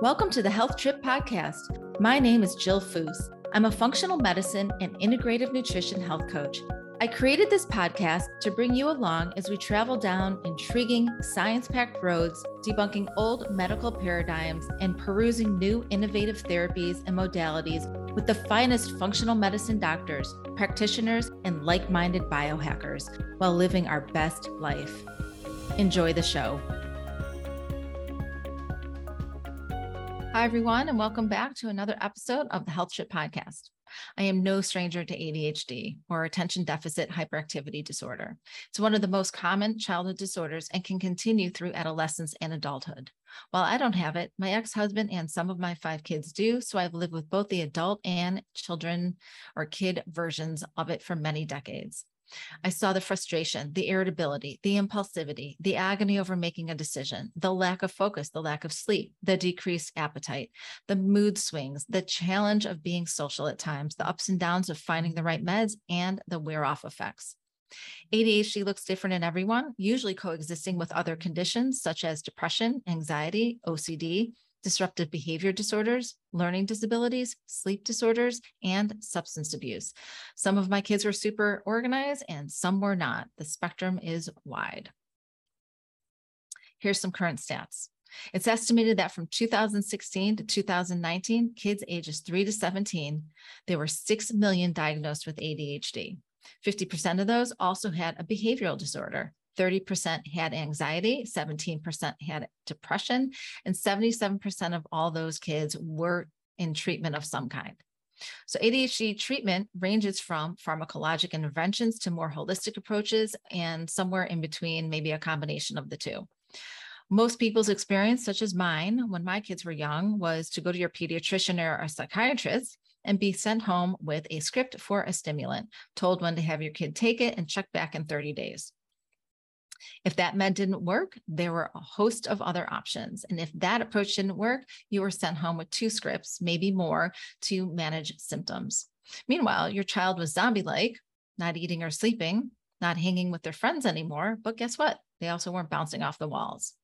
Welcome to the Health Trip Podcast. My name is Jill Foose. I'm a functional medicine and integrative nutrition health coach. I created this podcast to bring you along as we travel down intriguing, science packed roads, debunking old medical paradigms and perusing new innovative therapies and modalities with the finest functional medicine doctors, practitioners, and like minded biohackers while living our best life. Enjoy the show. Hi, everyone, and welcome back to another episode of the Health Trip Podcast. I am no stranger to ADHD or attention deficit hyperactivity disorder. It's one of the most common childhood disorders and can continue through adolescence and adulthood. While I don't have it, my ex husband and some of my five kids do. So I've lived with both the adult and children or kid versions of it for many decades. I saw the frustration, the irritability, the impulsivity, the agony over making a decision, the lack of focus, the lack of sleep, the decreased appetite, the mood swings, the challenge of being social at times, the ups and downs of finding the right meds, and the wear off effects. ADHD looks different in everyone, usually coexisting with other conditions such as depression, anxiety, OCD, disruptive behavior disorders, learning disabilities, sleep disorders, and substance abuse. Some of my kids were super organized and some were not. The spectrum is wide. Here's some current stats. It's estimated that from 2016 to 2019, kids ages 3 to 17, there were 6 million diagnosed with ADHD. 50% of those also had a behavioral disorder. 30% had anxiety, 17% had depression, and 77% of all those kids were in treatment of some kind. So, ADHD treatment ranges from pharmacologic interventions to more holistic approaches, and somewhere in between, maybe a combination of the two. Most people's experience, such as mine when my kids were young, was to go to your pediatrician or a psychiatrist and be sent home with a script for a stimulant, told when to have your kid take it and check back in 30 days. If that med didn't work, there were a host of other options. And if that approach didn't work, you were sent home with two scripts, maybe more, to manage symptoms. Meanwhile, your child was zombie like, not eating or sleeping, not hanging with their friends anymore. But guess what? They also weren't bouncing off the walls.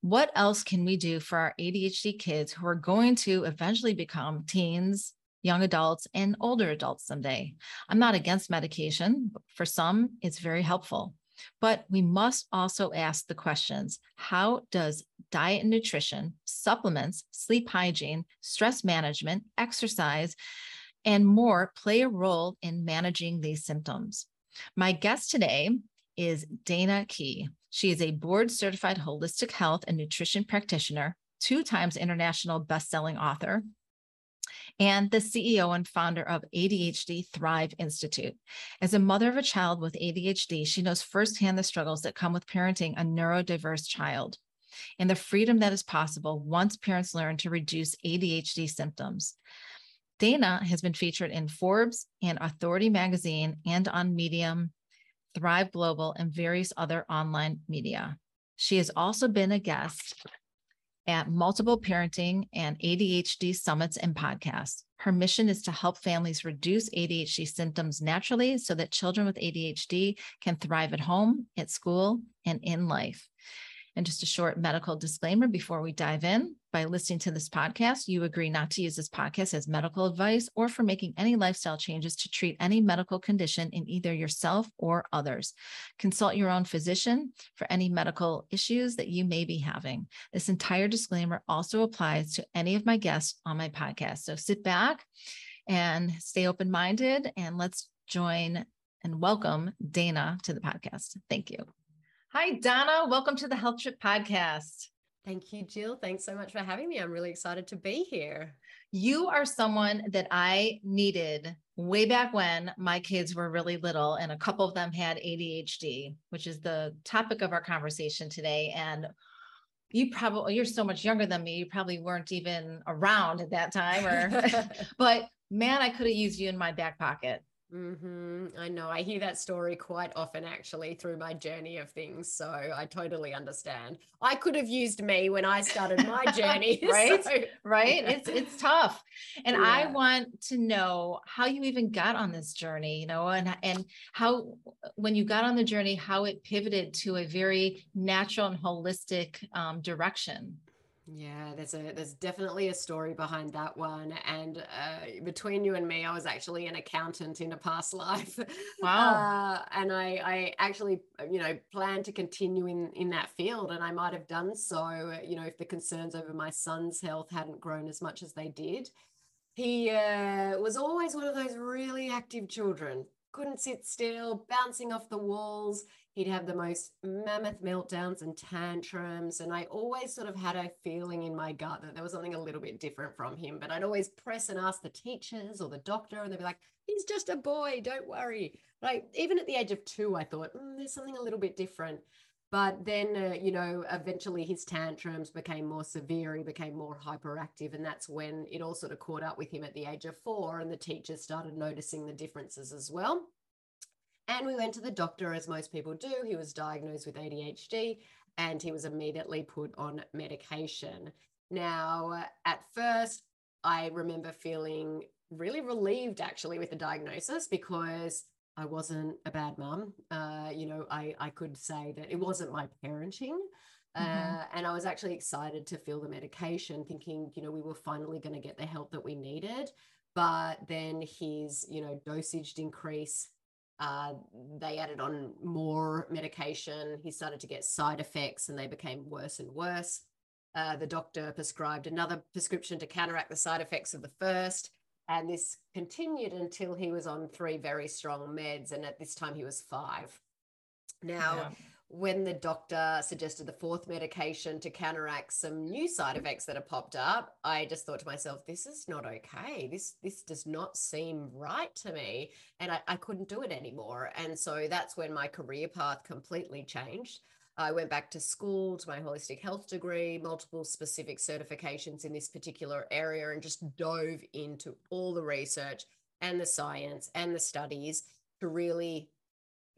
What else can we do for our ADHD kids who are going to eventually become teens, young adults, and older adults someday? I'm not against medication. For some, it's very helpful. But we must also ask the questions how does diet and nutrition, supplements, sleep hygiene, stress management, exercise, and more play a role in managing these symptoms? My guest today is Dana Kay. She is a board certified holistic health and nutrition practitioner, two times international best-selling author, and the CEO and founder of ADHD Thrive Institute. As a mother of a child with ADHD, she knows firsthand the struggles that come with parenting a neurodiverse child and the freedom that is possible once parents learn to reduce ADHD symptoms. Dana has been featured in Forbes and Authority Magazine and on Medium, Thrive Global, and various other online media. She has also been a guest at multiple parenting and ADHD summits and podcasts. Her mission is to help families reduce ADHD symptoms naturally so that children with ADHD can thrive at home, at school, and in life. And just a short medical disclaimer before we dive in by listening to this podcast, you agree not to use this podcast as medical advice or for making any lifestyle changes to treat any medical condition in either yourself or others. Consult your own physician for any medical issues that you may be having. This entire disclaimer also applies to any of my guests on my podcast. So sit back and stay open minded and let's join and welcome Dana to the podcast. Thank you. Hi, Donna. Welcome to the Health Trip Podcast. Thank you, Jill. Thanks so much for having me. I'm really excited to be here. You are someone that I needed way back when my kids were really little, and a couple of them had ADHD, which is the topic of our conversation today. And you probably you're so much younger than me. You probably weren't even around at that time, or but man, I could have used you in my back pocket. Mm-hmm. I know. I hear that story quite often actually through my journey of things. So I totally understand. I could have used me when I started my journey. right. So, right. Yeah. It's it's tough. And yeah. I want to know how you even got on this journey, you know, and and how when you got on the journey, how it pivoted to a very natural and holistic um, direction. Yeah, there's a there's definitely a story behind that one. And uh, between you and me, I was actually an accountant in a past life. Wow. Uh, and I I actually you know plan to continue in in that field, and I might have done so. You know, if the concerns over my son's health hadn't grown as much as they did. He uh, was always one of those really active children. Couldn't sit still, bouncing off the walls he'd have the most mammoth meltdowns and tantrums. And I always sort of had a feeling in my gut that there was something a little bit different from him. But I'd always press and ask the teachers or the doctor, and they'd be like, he's just a boy, don't worry. Like, even at the age of two, I thought, mm, there's something a little bit different. But then, uh, you know, eventually his tantrums became more severe. He became more hyperactive. And that's when it all sort of caught up with him at the age of four. And the teachers started noticing the differences as well. And we went to the doctor, as most people do. He was diagnosed with ADHD and he was immediately put on medication. Now, at first, I remember feeling really relieved actually with the diagnosis because I wasn't a bad mum. Uh, you know, I, I could say that it wasn't my parenting. Uh, mm-hmm. and I was actually excited to feel the medication, thinking, you know, we were finally going to get the help that we needed. But then his, you know, dosage increase uh, they added on more medication. He started to get side effects and they became worse and worse. Uh, the doctor prescribed another prescription to counteract the side effects of the first. And this continued until he was on three very strong meds. And at this time, he was five. Now, yeah when the doctor suggested the fourth medication to counteract some new side effects that have popped up i just thought to myself this is not okay. This this does not seem right to me and i, I couldn't do it anymore. And so that's when my career path completely changed. I went back to school to my holistic health degree multiple specific certifications in this particular area and just dove into all the research and the science and the studies to really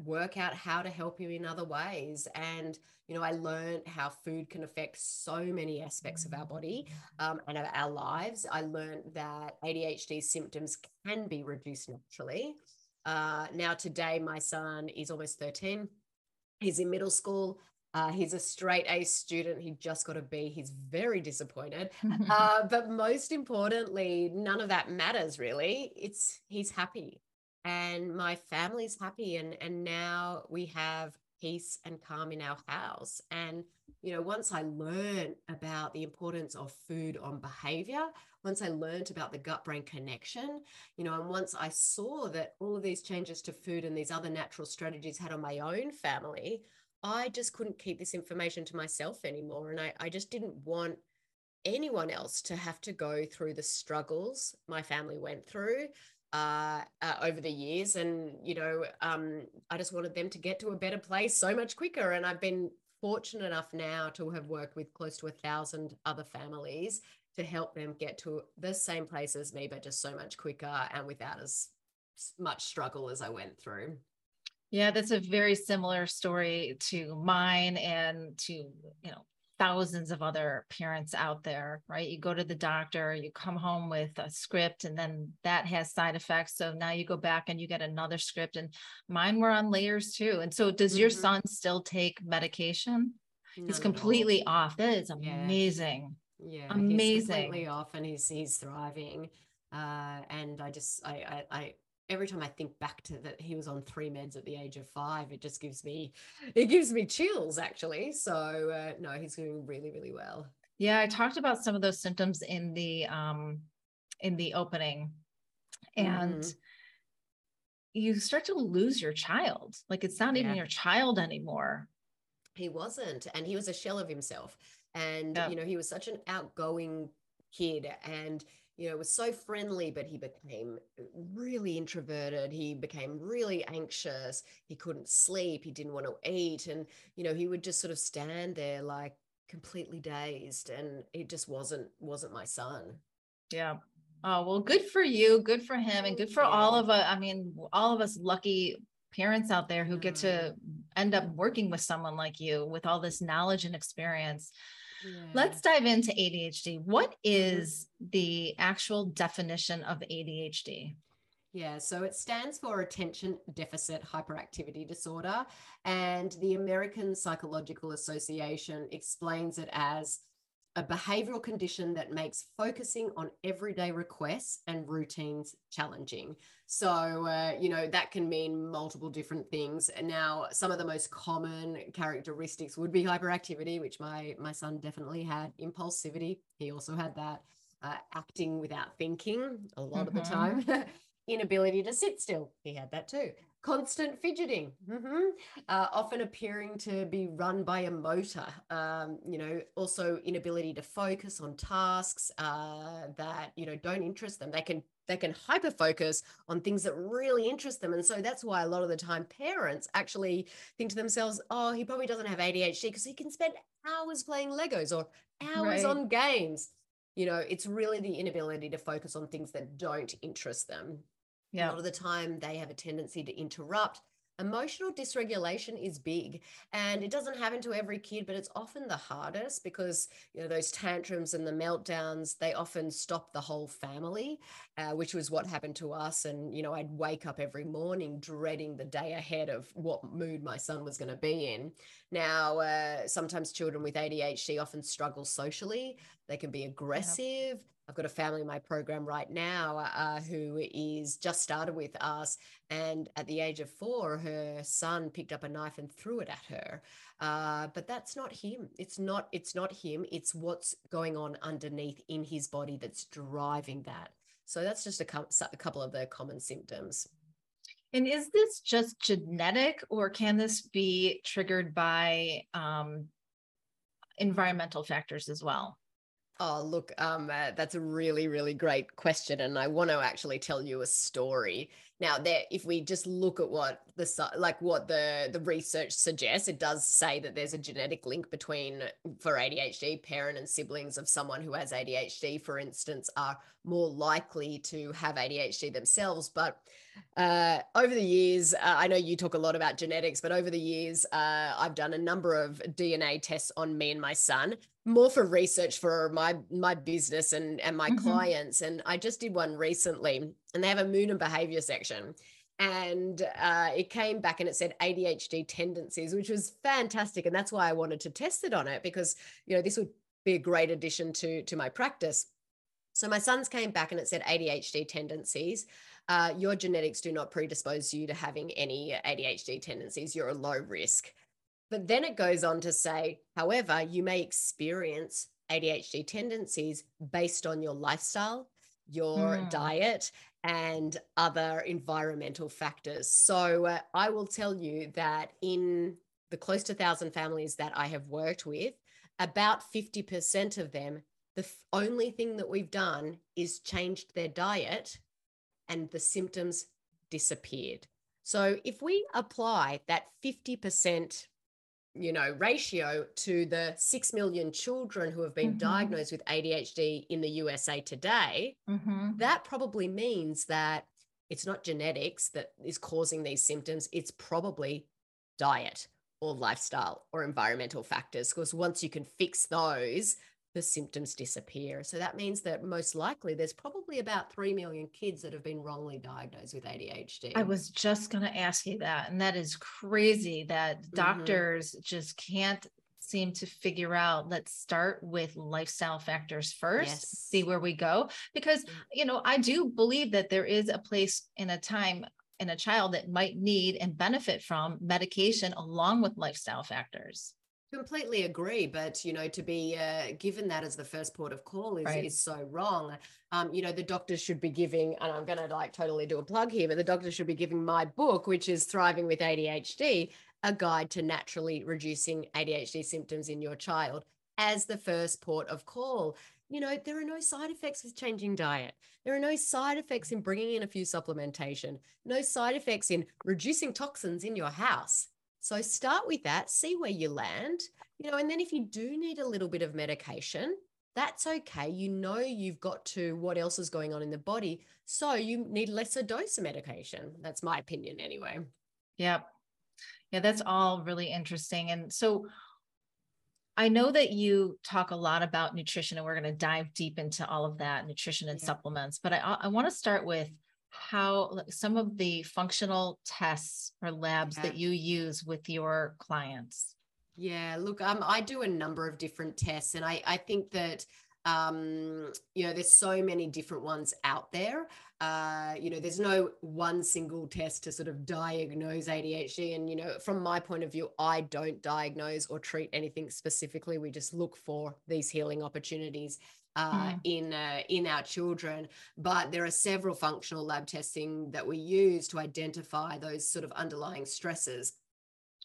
work out how to help you in other ways and you know i learned how food can affect so many aspects of our body um, and of our lives i learned that adhd symptoms can be reduced naturally uh, now today my son is almost 13 he's in middle school uh, he's a straight A student. He just got a B. He's very disappointed. Uh, but most importantly, none of that matters really. It's he's happy and my family's happy and and now we have peace and calm in our house. And you know once i learned about the importance of food on behavior once i learned about the gut brain connection you know and once i saw that all of these changes to food and these other natural strategies had on my own family i just couldn't keep this information to myself anymore. And i, I just didn't want anyone else to have to go through the struggles my family went through uh, uh, over the years. And, you know, um, I just wanted them to get to a better place so much quicker. And I've been fortunate enough now to have worked with close to a thousand other families to help them get to the same place as me, but just so much quicker and without as much struggle as I went through. Yeah, that's a very similar story to mine and to, you know, thousands of other parents out there, right? You go to the doctor, you come home with a script, and then that has side effects. So now you go back and you get another script. And mine were on layers too. And so, does mm-hmm. your son still take medication? Not he's completely off. That is amazing. Yeah, yeah amazing. He's completely off, and he's he's thriving. Uh, and I just I, I I every time I think back to that he was on three meds at the age of five, it just gives me it gives me chills actually. So uh, no, he's doing really really well. Yeah, I talked about some of those symptoms in the um in the opening, and. Mm. You start to lose your child. Like it's not yeah. even your child anymore. He wasn't. And he was a shell of himself. And, you know, he was such an outgoing kid. And you know, was so friendly, but he became really introverted. He became really anxious. He couldn't sleep. He didn't want to eat. And, you know, he would just sort of stand there like completely dazed. And it just wasn't, wasn't my son. Yeah. Oh, well, good for you. Good for him. And good for all of us. I mean, all of us lucky parents out there who get to mm. end up working with someone like you with all this knowledge and experience. Let's dive into ADHD. What mm-hmm. the actual definition of ADHD? Yeah, so it stands for Attention Deficit Hyperactivity Disorder. And the American Psychological Association explains it as a behavioral condition that makes focusing on everyday requests and routines challenging. So, uh, you know, that can mean multiple different things. And now, some of the most common characteristics would be hyperactivity, which my my son definitely had. Impulsivity, he also had that. Uh, acting without thinking a lot mm-hmm. of the mm-hmm. time. Inability to sit still, he had that too constant fidgeting mm-hmm. uh, often appearing to be run by a motor um, you know also inability to focus on tasks uh, that you know don't interest them they can they can hyper focus on things that really interest them and so that's why a lot of the time parents actually think to themselves oh he probably doesn't have adhd because he can spend hours playing legos or hours right. on games you know it's really the inability to focus on things that don't interest them yeah. A lot of the time, they have a tendency to interrupt. Emotional dysregulation is big and it doesn't happen to every kid, but it's often the hardest because, you know, those tantrums and the meltdowns, they often stop the whole family, uh, which was what happened to us. And, you know, I'd wake up every morning dreading the day ahead of what mood my son was going to be in. Now, uh, sometimes children with ADHD often struggle socially, they can be aggressive. Yeah I've got a family in my program right now uh, who is just started with us. And at the age of four, her son picked up a knife and threw it at her. Uh, but that's not him. It's not, it's not him. It's what's going on underneath in his body that's driving that. So that's just a, co- a couple of the common symptoms. And is this just genetic or can this be triggered by um, environmental factors as well? Oh, look, um, uh, that's a really, really great question, and I want to actually tell you a story. Now, there, if we just look at what the like what the the research suggests, it does say that there's a genetic link between for ADHD, parent and siblings of someone who has ADHD, for instance, are more likely to have ADHD themselves. But uh, over the years, uh, I know you talk a lot about genetics, but over the years, uh, I've done a number of DNA tests on me and my son, more for research for my my business and and my mm-hmm. clients and i just did one recently and they have a mood and behavior section. And uh, it came back and it said adhd tendencies which was fantastic and that's why i wanted to test it on it because you know this would be a great addition to to my practice. So my sons came back and it said adhd tendencies. Uh, your genetics do not predispose you to having any adhd tendencies. You're a low risk but then it goes on to say, however, you may experience ADHD tendencies based on your lifestyle, your mm. diet, and other environmental factors. So uh, I will tell you that in the close to 1,000 families that I have worked with, about 50% of them, the only thing that we've done is changed their diet and the symptoms disappeared. So if we apply that 50% you know ratio to the 6 million children who have been mm-hmm. diagnosed with ADHD in the USA today mm-hmm. that probably means that it's not genetics that is causing these symptoms it's probably diet or lifestyle or environmental factors because once you can fix those the symptoms disappear. So that means that most likely there's probably about 3 million kids that have been wrongly diagnosed with ADHD. I was just going to ask you that. And that is crazy that mm-hmm. doctors just can't seem to figure out let's start with lifestyle factors first yes. see where we go because you know i do believe that there is a place in a time in a child that might need and benefit from medication along with lifestyle factors Completely agree, but you know, to be uh, given that as the first port of call is right. is so wrong. Um, you know, the doctors should be giving, and I'm going to like totally do a plug here, but the doctors should be giving my book, which is Thriving with ADHD, a guide to naturally reducing ADHD symptoms in your child as the first port of call. You know, there are no side effects with changing diet. There are no side effects in bringing in a few supplementation, no side effects in reducing toxins in your house. So start with that, see where you land, you know, and then if you do need a little bit of medication, that's okay. You know, you've got to what else is going on in the body. So you need lesser dose of medication. That's my opinion anyway. Yep. Yeah, that's mm-hmm. all really interesting. And so I know that you talk a lot about nutrition, and we're going to dive deep into all of that nutrition and yeah. supplements. But I, I want to start with how some of the functional tests or labs yeah. that you use with your clients Yeah, look, um, I do a number of different tests, and I, I think that um, you know, there's so many different ones out there. Uh, you know, there's no one single test to sort of diagnose ADHD. And, you know, from my point of view, I don't diagnose or treat anything specifically. We just look for these healing opportunities uh, mm. in uh, in our children. But there are several functional lab testing that we use to identify those sort of underlying stresses.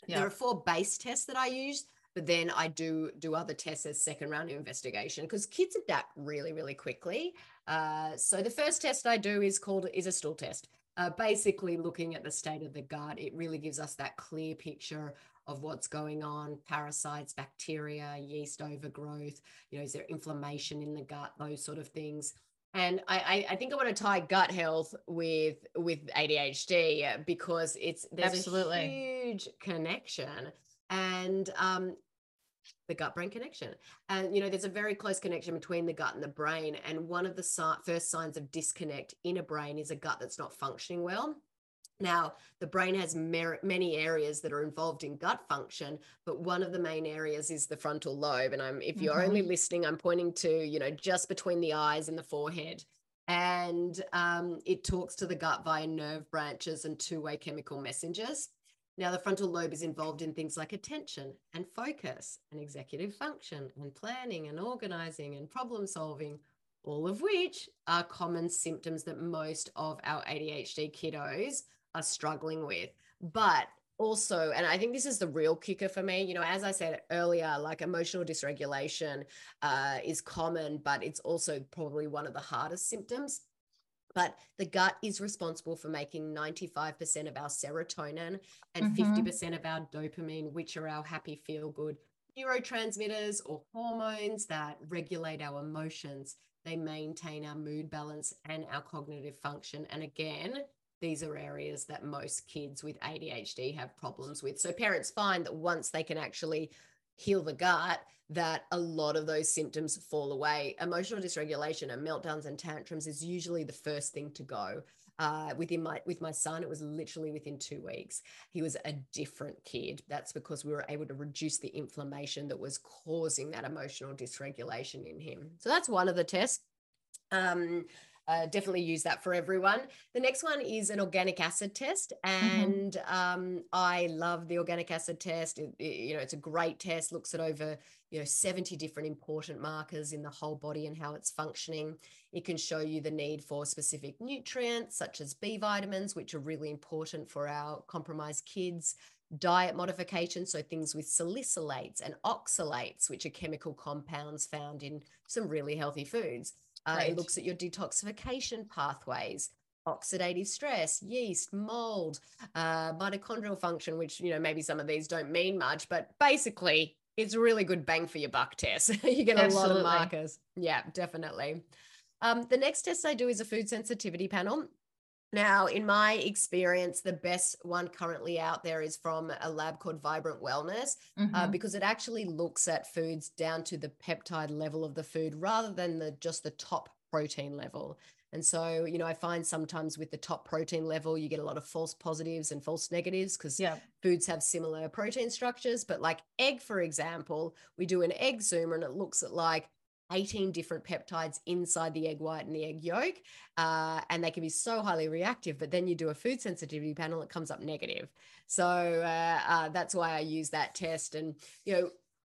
Yeah. There are four base tests that I use but then I do do other tests as second round investigation because kids adapt really, really quickly. Uh, so the first test I do is called is a stool test. Uh, basically, looking at the state of the gut, it really gives us that clear picture of what's going on: parasites, bacteria, yeast overgrowth. You know, is there inflammation in the gut? Those sort of things. And I, I think I want to tie gut health with with ADHD because it's there's Absolutely. a huge connection and um, the gut brain connection. And, you know, there's a very close connection between the gut and the brain. And one of the si- first signs of disconnect in a brain is a gut that's not functioning well. Now, the brain has mer- many areas that are involved in gut function, but one of the main areas is the frontal lobe. And I'm, if you're mm-hmm. only listening, I'm pointing to, you know, just between the eyes and the forehead. And um, it talks to the gut via nerve branches and two way chemical messengers. Now, the frontal lobe is involved in things like attention and focus and executive function and planning and organizing and problem solving, all of which are common symptoms that most of our ADHD kiddos are struggling with. But also, and I think this is the real kicker for me, you know, as I said earlier, like emotional dysregulation uh, is common, but it's also probably one of the hardest symptoms but the gut is responsible for making 95% of our serotonin and mm-hmm. 50% of our dopamine, which are our happy, feel good neurotransmitters or hormones that regulate our emotions. They maintain our mood balance and our cognitive function. And again, these are areas that most kids with ADHD have problems with. So parents find that once they can actually heal the gut, that a lot of those symptoms fall away. Emotional dysregulation and meltdowns and tantrums is usually the first thing to go. Uh, within my with my son, it was literally within two weeks. He was a different kid. That's because we were able to reduce the inflammation that was causing that emotional dysregulation in him. So that's one of the tests. Um, uh, definitely use that for everyone. The next one is an organic acid test, mm-hmm. and mm-hmm. um, I love the organic acid test. It, it, you know, it's a great test. Looks at over you know 70 different important markers in the whole body and how it's functioning. It can show you the need for specific nutrients such as B vitamins, which are really important for our compromised kids diet modifications, so things with salicylates and oxalates, which are chemical compounds found in some really healthy foods. Uh, right. It looks at your detoxification pathways, oxidative stress, yeast, mold, uh, mitochondrial function, which, you know, maybe some of these don't mean much, but basically it's a really good bang for your buck test. you get a lot of markers. Yeah, definitely. Um, the next test I do is a food sensitivity panel. Now, in my experience, the best one currently out there is from a lab called Vibrant Wellness uh, mm-hmm. uh, because it actually looks at foods down to the peptide level of the food rather than the just the top protein level. And so, you know, I find sometimes with the top protein level, you get a lot of false positives and false negatives because yeah. foods have similar protein structures. But like egg, for example, we do an egg zoomer and it looks at like 18 different peptides inside the egg white and the egg yolk. Uh, and they can be so highly reactive, but then you do a food sensitivity panel, it comes up negative. So uh, uh, that's why I use that test. And, you know,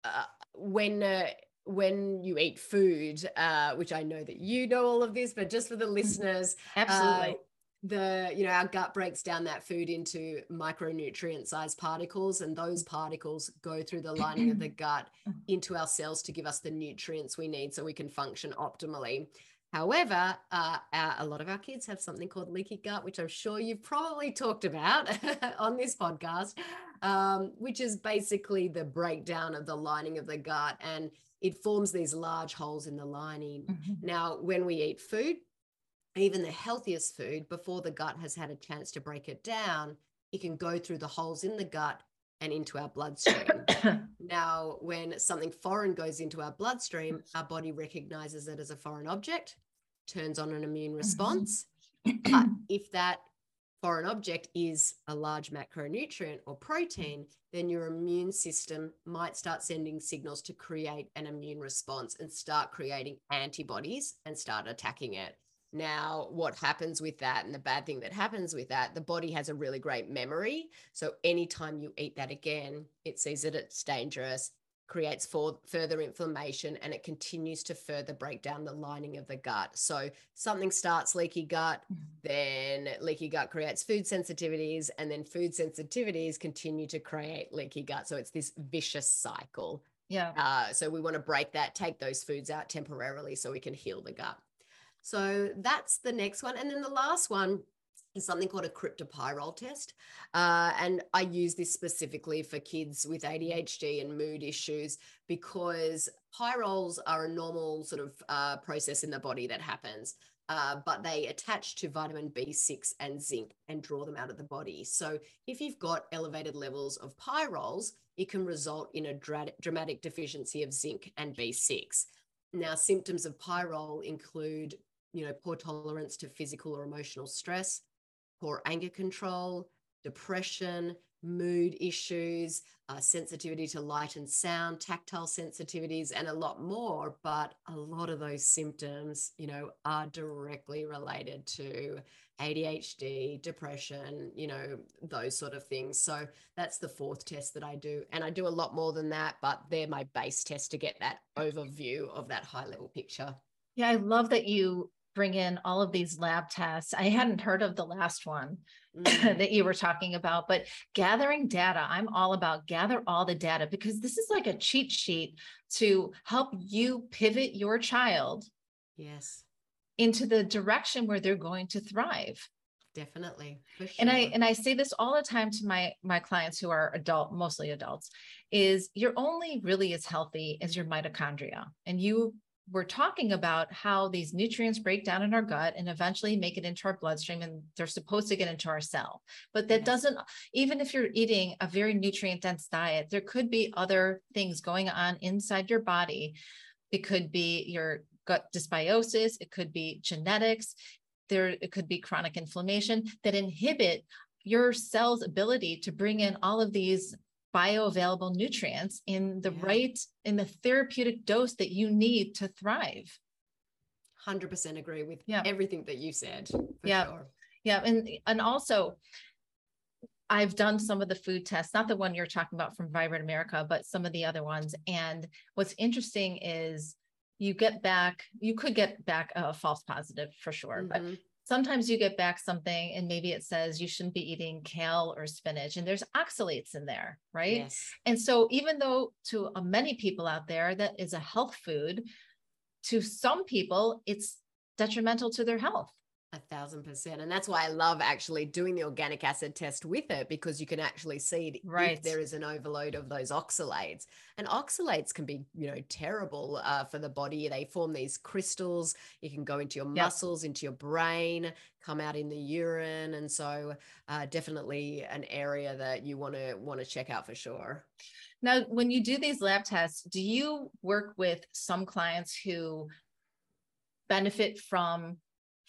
uh, when, uh, when you eat food, uh, which I know that you know all of this, but just for the mm-hmm. listeners, absolutely the you know our gut breaks down that food into micronutrient sized particles and those particles go through the lining of the gut into our cells to give us the nutrients we need so we can function optimally however uh, our, a lot of our kids have something called leaky gut which i'm sure you've probably talked about on this podcast um, which is basically the breakdown of the lining of the gut and it forms these large holes in the lining mm-hmm. now when we eat food even the healthiest food, before the gut has had a chance to break it down, it can go through the holes in the gut and into our bloodstream. now, when something foreign goes into our bloodstream, our body recognizes it as a foreign object, turns on an immune mm-hmm. response. but if that foreign object is a large macronutrient or protein, then your immune system might start sending signals to create an immune response and start creating antibodies and start attacking it. Now, what happens with that, and the bad thing that happens with that, the body has a really great memory. So, anytime you eat that again, it sees that it's dangerous, creates for further inflammation and it continues to further break down the lining of the gut. So something starts leaky gut, mm-hmm. then leaky gut creates food sensitivities, and then food sensitivities continue to create leaky gut. So it's this vicious cycle. Yeah. Uh, so we want to break that, take those foods out temporarily so we can heal the gut. So that's the next one. And then the last one is something called a cryptopyrrole test. Uh, and I use this specifically for kids with ADHD and mood issues because pyrroles are a normal sort of uh, process in the body that happens. Uh, but they attach to vitamin B6 and zinc and draw them out of the body. So, if you've got elevated levels of pyrroles, it can result in a dra- dramatic deficiency of zinc and B6. Now, symptoms of pyrrole include, you know, poor tolerance to physical or emotional stress, poor anger control, depression, mood issues, uh, sensitivity to light and sound, tactile sensitivities, and a lot more. But a lot of those symptoms, you know, are directly related to ADHD, depression, you know, those sort of things. So that's the fourth test that I do. And I do a lot more than that, but they're my base test to get that overview of that high level picture. Yeah, I love that you bring in all of these lab tests. I hadn't heard of the last one mm. that you were talking about, but gathering data, I'm all about gather all the data because this is like a cheat sheet to help you pivot your child. Yes. Into the direction where they're going to thrive definitely sure. and i and i say this all the time to my my clients who are adult mostly adults is you're only really as healthy as your mitochondria and you we're talking about how these nutrients break down in our gut and eventually make it into our bloodstream and they're supposed to get into our cell. But that doesn't even if you're eating a very nutrient dense diet there could be other things going on inside your body. It could be your gut dysbiosis it could be genetics there it could be chronic inflammation that inhibit your cell's ability to bring in all of these bioavailable nutrients in the yeah. right in the therapeutic dose that you need to thrive 100% agree with yeah. everything that you said yeah sure. yeah and and also I've done some of the food tests, not the one you're talking about from Vibrant America, but some of the other ones. And what's interesting is you get back, you could get back a false positive for sure, mm-hmm. but sometimes you get back something and maybe it says you shouldn't be eating kale or spinach and there's oxalates in there right yes. and so even though to uh, many people out there that is a health food to some people it's detrimental to their health a thousand percent. And that's why I love actually doing the organic acid test with it because you can actually see right. if there is an overload of those oxalates. And oxalates can be, you know, terrible uh, for the body. They form these crystals. You can go into your yep. muscles, into your brain, come out in the urine. And so uh, definitely an area that you want to want to check out for sure. Now, when you do these lab tests, do you work with some clients who benefit from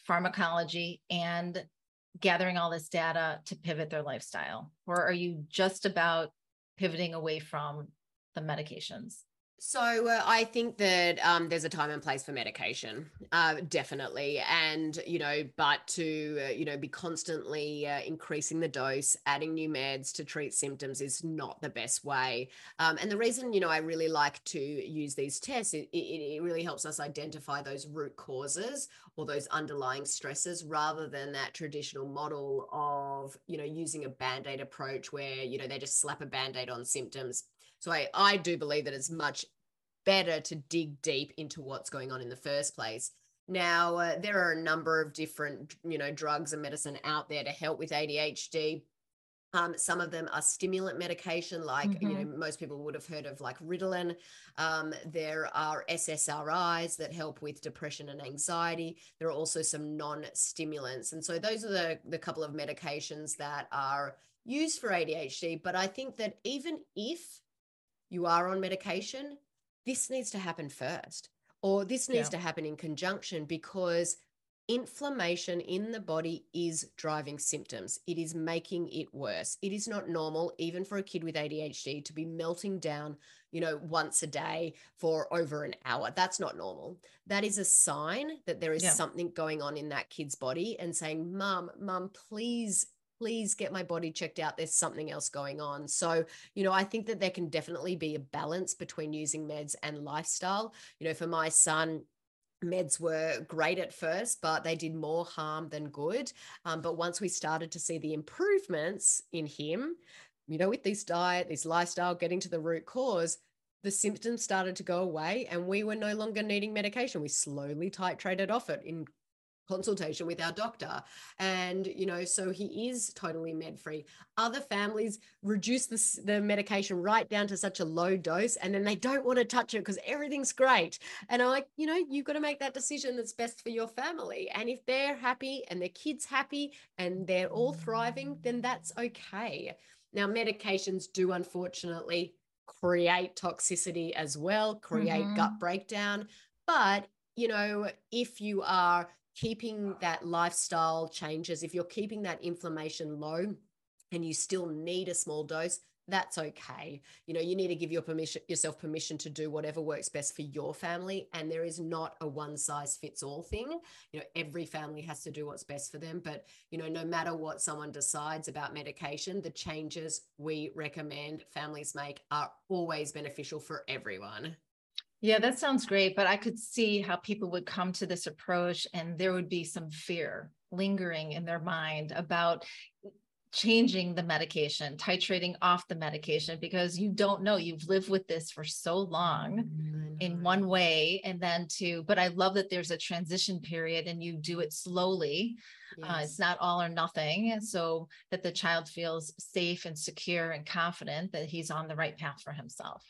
pharmacology and gathering all this data to pivot their lifestyle? Or are you just about pivoting away from the medications? So uh, I think that um, there's a time and place for medication, uh, definitely, and you know, but to uh, you know be constantly uh, increasing the dose, adding new meds to treat symptoms is not the best way. Um, and the reason you know I really like to use these tests, it, it, it really helps us identify those root causes or those underlying stresses, rather than that traditional model of you know using a band aid approach where you know they just slap a band aid on symptoms so I, I do believe that it's much better to dig deep into what's going on in the first place. Now, uh, there are a number of different, you know, drugs and medicine out there to help with ADHD. Um, some of them are stimulant medication, like mm-hmm. you know most people would have heard of, like Ritalin. Um, there are SSRIs that help with depression and anxiety. There are also some non-stimulants, and so those are the the couple of medications that are used for ADHD. But I think that even if you are on medication, this needs to happen first, or this needs yeah. to happen in conjunction because inflammation in the body is driving symptoms. It is making it worse. It is not normal, even for a kid with ADHD, to be melting down, you know, once a day for over an hour. That's not normal. That is a sign that there is yeah. something going on in that kid's body and saying, Mom, Mom, please please get my body checked out. There's something else going on. So, you know, I think that there can definitely be a balance between using meds and lifestyle. You know, for my son, meds were great at first, but they did more harm than good. Um, but once we started to see the improvements in him, you know, with this diet, this lifestyle, getting to the root cause, the symptoms started to go away and we were no longer needing medication. We slowly titrated off it in consultation with our doctor. And you know so he is totally med free other families reduce the, the medication right down to such a low dose and then they don't want to touch it because everything's great. And i'm like you know you've got to make that decision that's best for your family. And if they're happy and their kids happy and they're all thriving then that's okay. Now medications do unfortunately create toxicity as well create mm-hmm. gut breakdown. But you know if you are keeping that lifestyle changes, if you're keeping that inflammation low and you still need a small dose, that's okay. You know, you need to give your permission yourself permission to do whatever works best for your family and there is not a one size fits all thing. You know, every family has to do what's best for them, but you know, no matter what someone decides about medication, the changes we recommend families make are always beneficial for everyone. Yeah, that sounds great. But I could see how people would come to this approach and there would be some fear lingering in their mind about changing the medication, titrating off the medication, because you don't know. You've lived with this for so long mm-hmm. in one way. And then to, but I love that there's a transition period and you do it slowly. Yes. Uh, it's not all or nothing. So that the child feels safe and secure and confident that he's on the right path for himself.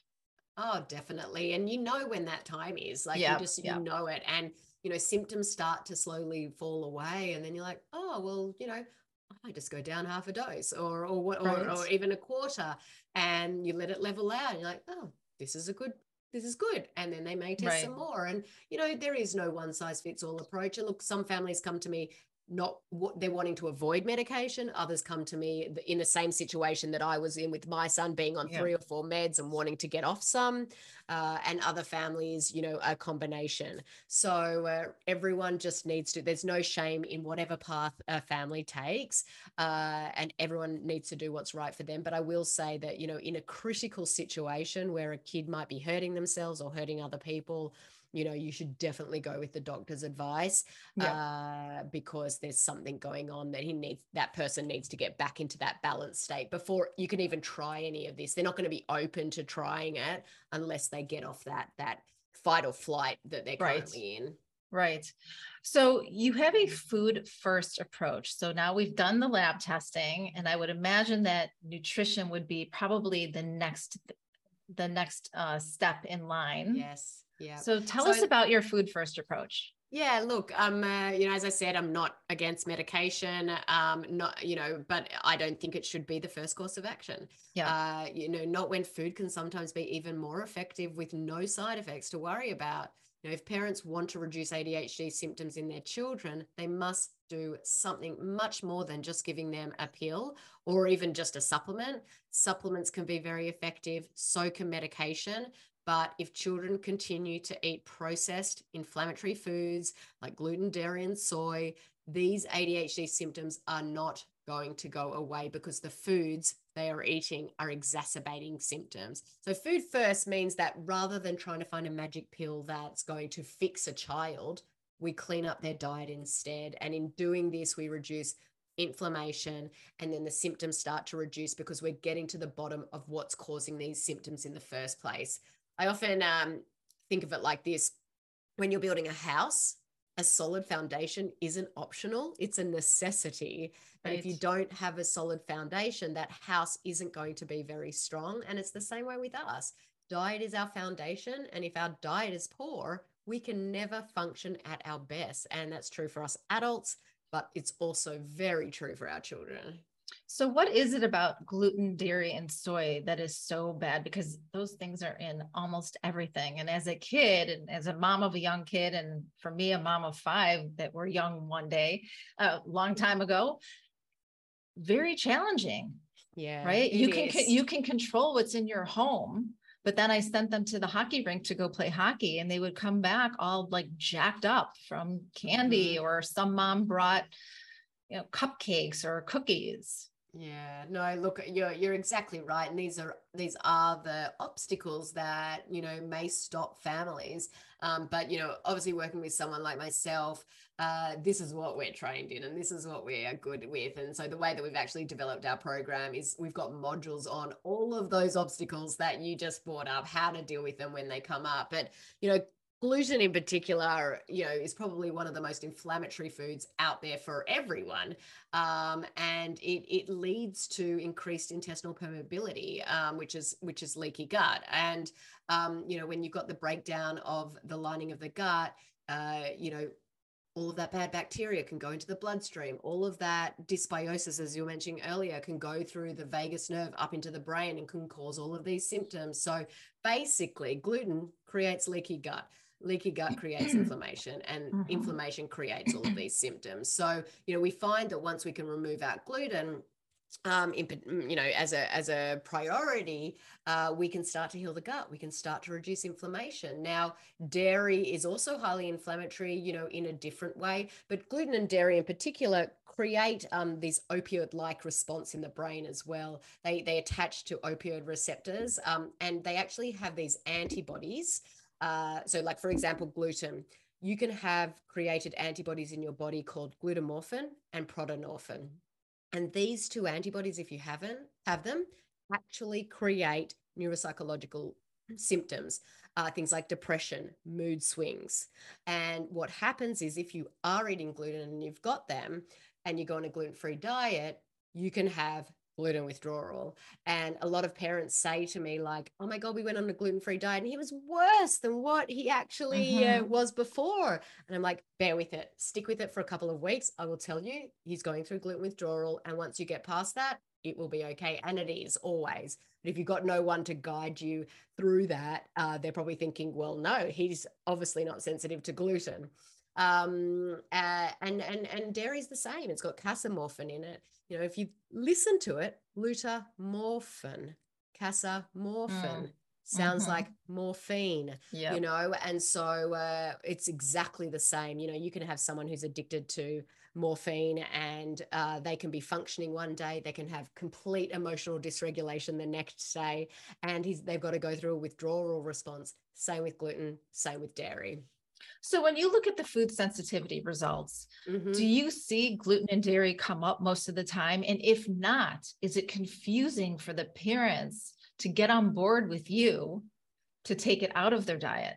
Oh, definitely. And you know when that time is. Like yep, you just yep. you know it. And you know, symptoms start to slowly fall away. And then you're like, oh, well, you know, I might just go down half a dose or or what right. or, or even a quarter. And you let it level out. And you're like, oh, this is a good this is good. And then they may test right. some more. And, you know, there is no one size fits all approach. And look, some families come to me not what they're wanting to avoid medication. Others come to me in the same situation that I was in with my son being on yeah. three or four meds and wanting to get off some. Uh, and other families, you know, a combination. So uh, everyone just needs to, there's no shame in whatever path a family takes. Uh, and everyone needs to do what's right for them. But I will say that, you know, in a critical situation where a kid might be hurting themselves or hurting other people, you know you should definitely go with the doctor's advice yeah. uh, because there's something going on that he needs that person needs to get back into that balanced state before you can even try any of this they're not going to be open to trying it unless they get off that that fight or flight that they're right. currently in Right. So you have a food first approach. So now we've done the lab testing and I would imagine that nutrition would be probably the next the next uh, step in line. Yes. Yeah. So tell so, us about your food first approach. Yeah, look, um, uh, you know, as I said, I'm not against medication, um, not, you know, but I don't think it should be the first course of action. Yeah. Uh, you know, not when food can sometimes be even more effective with no side effects to worry about. You know, if parents want to reduce ADHD symptoms in their children, they must do something much more than just giving them a pill or even just a supplement. Supplements can be very effective, so can medication. But if children continue to eat processed inflammatory foods like gluten, dairy, and soy, these ADHD symptoms are not going to go away because the foods they are eating are exacerbating symptoms. So, food first means that rather than trying to find a magic pill that's going to fix a child, we clean up their diet instead. And in doing this, we reduce inflammation and then the symptoms start to reduce because we're getting to the bottom of what's causing these symptoms in the first place. I often um, think of it like this when you're building a house, a solid foundation isn't optional, it's a necessity. Right. And if you don't have a solid foundation, that house isn't going to be very strong. And it's the same way with us. Diet is our foundation. And if our diet is poor, we can never function at our best. And that's true for us adults, but it's also very true for our children. So, what is it about gluten, dairy, and soy that is so bad? Because those things are in almost everything. And as a kid, and as a mom of a young kid, and for me, a mom of five that were young one day, a long time ago, very challenging. Yeah. Right. You can is. you can control what's in your home. But then I sent them to the hockey rink to go play hockey, and they would come back all like jacked up from candy, mm-hmm. or some mom brought, you know, cupcakes or cookies yeah, no, look, you're you're exactly right. And these are these are the obstacles that, you know, may stop families. Um, but you know, obviously working with someone like myself, uh, this is what we're trained in and this is what we are good with. And so the way that we've actually developed our program is we've got modules on all of those obstacles that you just brought up, how to deal with them when they come up. But you know, gluten in particular you know is probably one of the most inflammatory foods out there for everyone um, and it, it leads to increased intestinal permeability um, which is which is leaky gut and um, you know when you've got the breakdown of the lining of the gut uh, you know all of that bad bacteria can go into the bloodstream. All of that dysbiosis, as you were mentioning earlier, can go through the vagus nerve up into the brain and can cause all of these symptoms. So basically, gluten creates leaky gut leaky gut creates inflammation and mm-hmm. inflammation creates all of these symptoms so you know we find that once we can remove out gluten um, in, mm, you know, as a as a priority, uh, we can start to heal the gut. We can start to reduce inflammation. Now, dairy is also highly inflammatory, you know, in a different way. But gluten and dairy, in particular, create um, this opioid-like response in the brain as well. They they attach to opioid receptors, um, and they actually have these antibodies uh, so, like for example, gluten, you can have created antibodies in your body called gluteomorphin and prodynorphin. And these two antibodies, if you haven't have them, actually create neuropsychological symptoms, uh, things like depression, mood swings. And what happens is if you are eating gluten and you've got them and you go on a gluten free diet, you can have gluten withdrawal. And a lot of parents say to me, like, oh my God, we went on a gluten free diet and he was worse than what he actually uh, mm-hmm. uh, was before. And I'm like, bear with it, stick with it for a couple of weeks. I will tell you, he's going through gluten withdrawal. And once you get past that, it will be okay. And it is always. But if you've got no one to guide you through that, uh, they're probably thinking, well, no, he's obviously not sensitive to gluten um uh, and and and dairy's the same it's got casomorphin in it you know if you listen to it gluteomorphin casomorphin mm. sounds mm-hmm. like morphine yep. you know and so uh, it's exactly the same you know you can have someone who's addicted to morphine and uh, they can be functioning one day they can have complete emotional dysregulation the next day and he's, they've got to go through a withdrawal response same with gluten same with dairy so when you look at the food sensitivity results, mm-hmm. do you see gluten and dairy come up most of the time? And if not, is it confusing for the parents to get on board with you to take it out of their diet?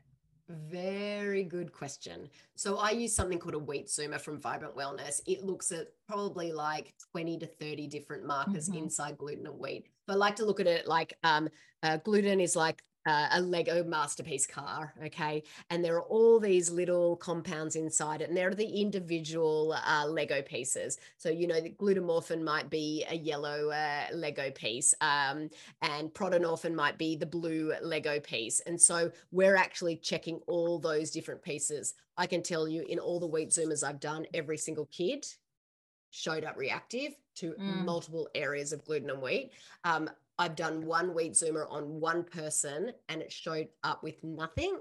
Very good question. So I use something called a wheat zoomer from Vibrant Wellness. It looks at probably like 20 to 30 different markers mm-hmm. inside gluten and wheat. But I like to look at it like um, uh, gluten is like uh, a Lego masterpiece car. Okay. And there are all these little compounds inside it, and there are the individual uh, Lego pieces. So, you know, the gluteomorphin might be a yellow uh, Lego piece, um, and prodynorphin might be the blue Lego piece. And so we're actually checking all those different pieces. I can tell you in all the wheat zoomers I've done, every single kid showed up reactive to mm. multiple areas of gluten and wheat. Um, I've done one wheat zoomer on one person and it showed up with nothing.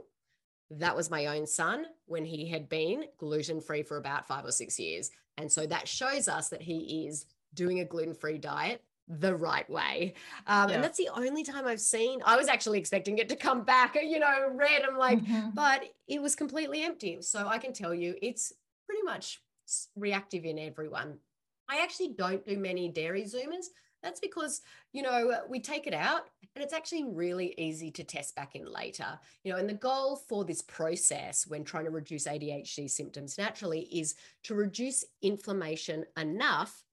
That was my own son when he had been gluten free for about five or six years. And so that shows us that he is doing a gluten free diet the right way. Um, yeah. And that's the only time I've seen, I was actually expecting it to come back, you know, red. I'm like, mm-hmm. but it was completely empty. So I can tell you it's pretty much reactive in everyone. I actually don't do many dairy zoomers that's because, you know, we take it out and it's actually really easy to test back in later. You know, and the goal for this process when trying to reduce ADHD symptoms naturally is to reduce inflammation enough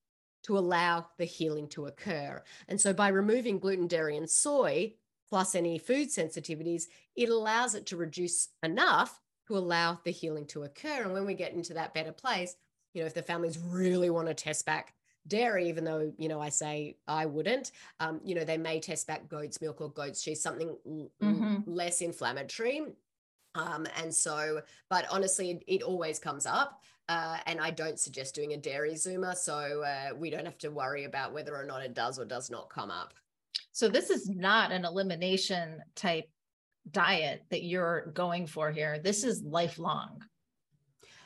to allow the healing to occur. And so by removing gluten, dairy, and soy, plus any food sensitivities, it allows it to reduce enough to allow the healing to occur. And when we get into that better place, you know, if the families really want to test back dairy, even though, you know, I say I wouldn't, um, you know, they may test back goat's milk or goat's cheese, something mm-hmm. less inflammatory. Um, and so, but honestly, it, it always comes up. Uh, and I don't suggest doing a dairy zoomer. So uh, we don't have to worry about whether or not it does or does not come up. So this is not an elimination type diet that you're going for here. This is lifelong.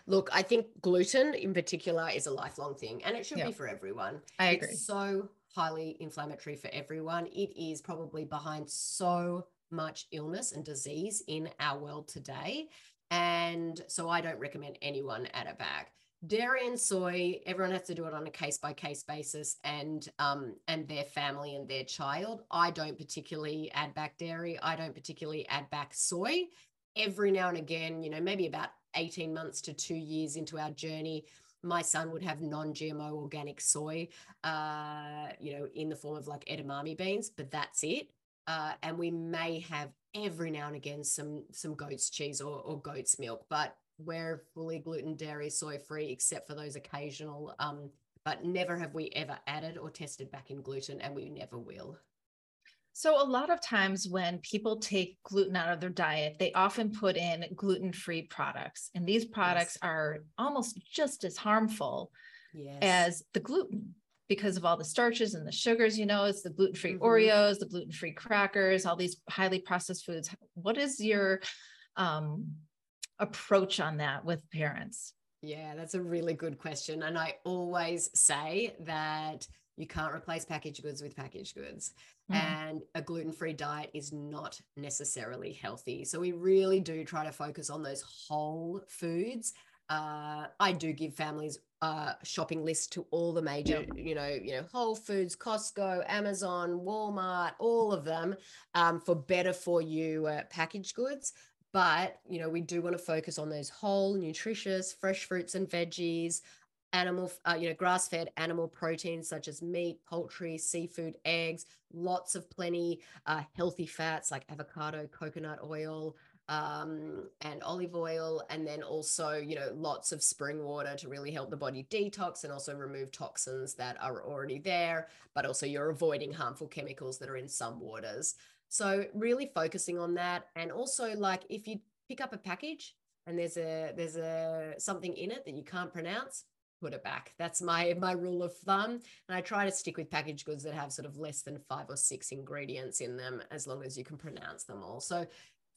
Look, I think gluten in particular is a lifelong thing and it should yeah. be for everyone. I agree. It's so highly inflammatory for everyone. It is probably behind so much illness and disease in our world today. And so I don't recommend anyone add it back. Dairy and soy, everyone has to do it on a case by case basis and um, and their family and their child. I don't particularly add back dairy. I don't particularly add back soy. Every now and again, you know, maybe about 18 months to two years into our journey, my son would have non-GMO organic soy, uh, you know, in the form of like edamame beans, but that's it. Uh, and we may have every now and again some some goat's cheese or, or goat's milk, but we're fully gluten, dairy, soy free, except for those occasional. Um, but never have we ever added or tested back in gluten, and we never will. So, a lot of times when people take gluten out of their diet, they often put in gluten free products. And these products yes. are almost just as harmful yes. as the gluten because of all the starches and the sugars. You know, it's the gluten free mm-hmm. Oreos, the gluten free crackers, all these highly processed foods. What is your um, approach on that with parents? Yeah, that's a really good question. And I always say that you can't replace packaged goods with packaged goods. Mm. And a gluten free diet is not necessarily healthy. So we really do try to focus on those whole foods. Uh, I do give families uh, shopping list to all the major, you know, you know, Whole Foods, Costco, Amazon, Walmart, all of them um, for better for you uh, packaged goods. But you know, we do want to focus on those whole, nutritious, fresh fruits and veggies, animal, uh, you know, grass fed animal proteins such as meat, poultry, seafood, eggs, lots of plenty uh, healthy fats like avocado, coconut oil, um, and olive oil, and then also, you know, lots of spring water to really help the body detox and also remove toxins that are already there, but also you're avoiding harmful chemicals that are in some waters. So really focusing on that, and also like if you pick up a package and there's a there's a something in it that you can't pronounce, put it back. That's my my rule of thumb. And I try to stick with packaged goods that have sort of less than five or six ingredients in them, as long as you can pronounce them all. So